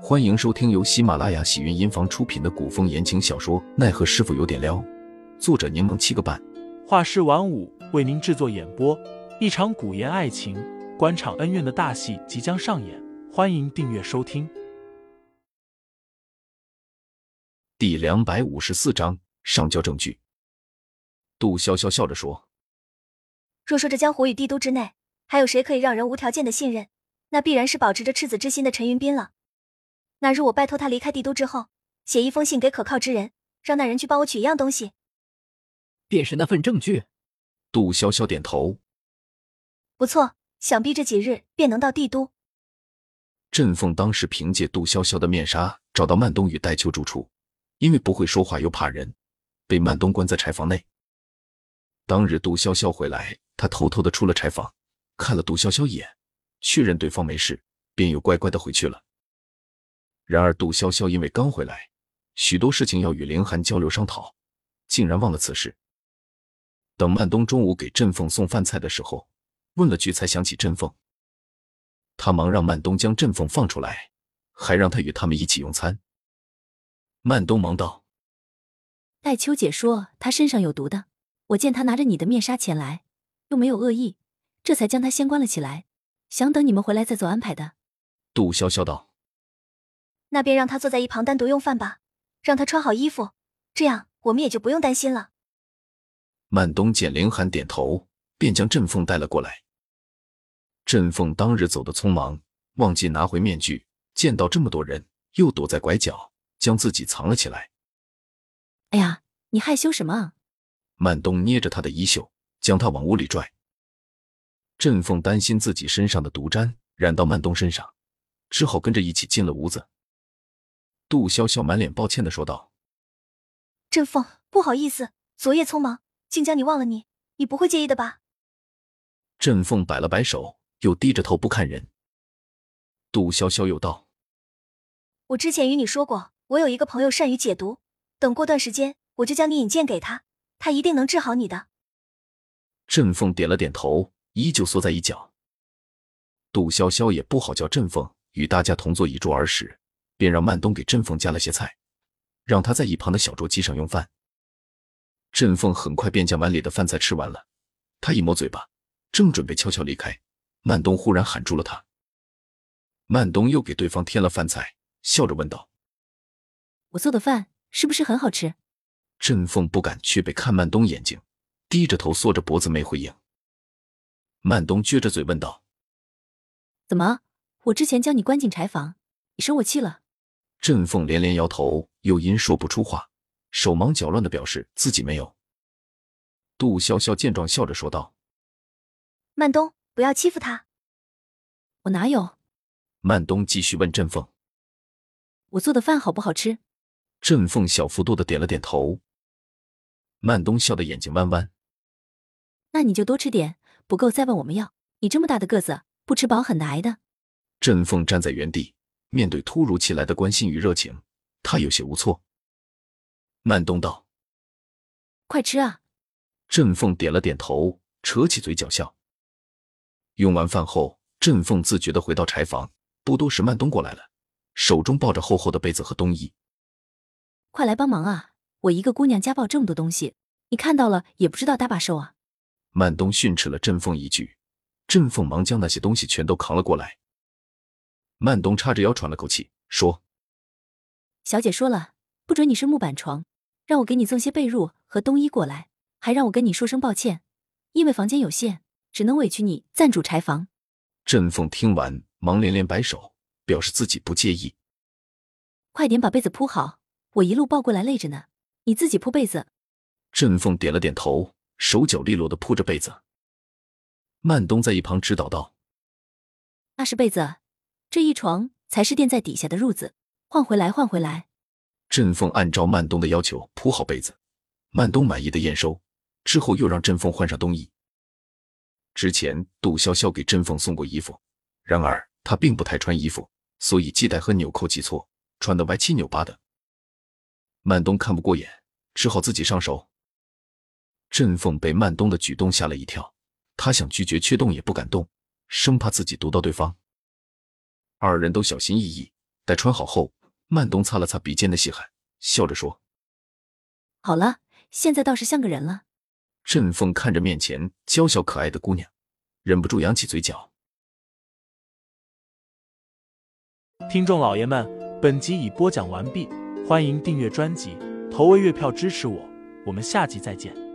欢迎收听由喜马拉雅喜云音房出品的古风言情小说《奈何师傅有点撩》，作者柠檬七个半，画师晚舞为您制作演播。一场古言爱情、官场恩怨的大戏即将上演，欢迎订阅收听。第两百五十四章上交证据。杜潇潇笑着说：“若说这江湖与帝都之内，还有谁可以让人无条件的信任，那必然是保持着赤子之心的陈云斌了。”那日我拜托他离开帝都之后，写一封信给可靠之人，让那人去帮我取一样东西，便是那份证据。杜潇潇点头，不错，想必这几日便能到帝都。振凤当时凭借杜潇潇的面纱找到曼冬与戴秋住处，因为不会说话又怕人，被曼冬关在柴房内。当日杜潇潇回来，他偷偷的出了柴房，看了杜潇潇一眼，确认对方没事，便又乖乖的回去了。然而，杜潇潇因为刚回来，许多事情要与凌寒交流商讨，竟然忘了此事。等曼东中午给振凤送饭菜的时候，问了句，才想起振凤。他忙让曼东将振凤放出来，还让他与他们一起用餐。曼东忙道：“戴秋姐说他身上有毒的，我见他拿着你的面纱前来，又没有恶意，这才将他先关了起来，想等你们回来再做安排的。”杜潇潇道。那便让他坐在一旁单独用饭吧，让他穿好衣服，这样我们也就不用担心了。曼东见凌寒点头，便将振凤带了过来。振凤当日走得匆忙，忘记拿回面具，见到这么多人，又躲在拐角，将自己藏了起来。哎呀，你害羞什么？曼东捏着他的衣袖，将他往屋里拽。振凤担心自己身上的毒沾染到曼东身上，只好跟着一起进了屋子。杜潇潇满脸抱歉的说道：“振凤，不好意思，昨夜匆忙，竟将你忘了。你，你不会介意的吧？”振凤摆了摆手，又低着头不看人。杜潇潇又道：“我之前与你说过，我有一个朋友善于解毒，等过段时间，我就将你引荐给他，他一定能治好你的。”振凤点了点头，依旧缩在一角。杜潇潇也不好叫振凤与大家同坐一桌而食。便让曼东给振凤加了些菜，让他在一旁的小桌机上用饭。振凤很快便将碗里的饭菜吃完了，他一抹嘴巴，正准备悄悄离开，曼东忽然喊住了他。曼东又给对方添了饭菜，笑着问道：“我做的饭是不是很好吃？”振凤不敢去背看曼东眼睛，低着头缩着脖子没回应。曼东撅着嘴问道：“怎么？我之前将你关进柴房，你生我气了？”振凤连连摇头，又因说不出话，手忙脚乱的表示自己没有。杜潇潇见状，笑着说道：“曼东，不要欺负他。”我哪有？曼东继续问振凤：“我做的饭好不好吃？”振凤小幅度的点了点头。曼东笑得眼睛弯弯：“那你就多吃点，不够再问我们要。你这么大的个子，不吃饱很难挨的。”振凤站在原地。面对突如其来的关心与热情，他有些无措。曼东道：“快吃啊！”振凤点了点头，扯起嘴角笑。用完饭后，振凤自觉的回到柴房。不多时，曼东过来了，手中抱着厚厚的被子和冬衣。快来帮忙啊！我一个姑娘家抱这么多东西，你看到了也不知道搭把手啊！曼东训斥了振凤一句，振凤忙将那些东西全都扛了过来。曼东叉着腰喘了口气，说：“小姐说了，不准你睡木板床，让我给你送些被褥和冬衣过来，还让我跟你说声抱歉，因为房间有限，只能委屈你暂住柴房。”振凤听完，忙连连摆手，表示自己不介意。快点把被子铺好，我一路抱过来累着呢，你自己铺被子。振凤点了点头，手脚利落的铺着被子。曼东在一旁指导道：“那是被子。”这一床才是垫在底下的褥子，换回来，换回来。振凤按照曼东的要求铺好被子，曼东满意的验收之后，又让振凤换上冬衣。之前杜潇潇给振凤送过衣服，然而她并不太穿衣服，所以系带和纽扣系错，穿得歪七扭八的。曼东看不过眼，只好自己上手。振凤被曼东的举动吓了一跳，她想拒绝，却动也不敢动，生怕自己毒到对方。二人都小心翼翼，待穿好后，曼东擦了擦鼻尖的细汗，笑着说好了，现在倒是像个人了。：“振凤看着面前娇小可爱的姑娘，忍不住扬起嘴角。听众老爷们，本集已播讲完毕，欢迎订阅专辑，投喂月票支持我，我们下集再见。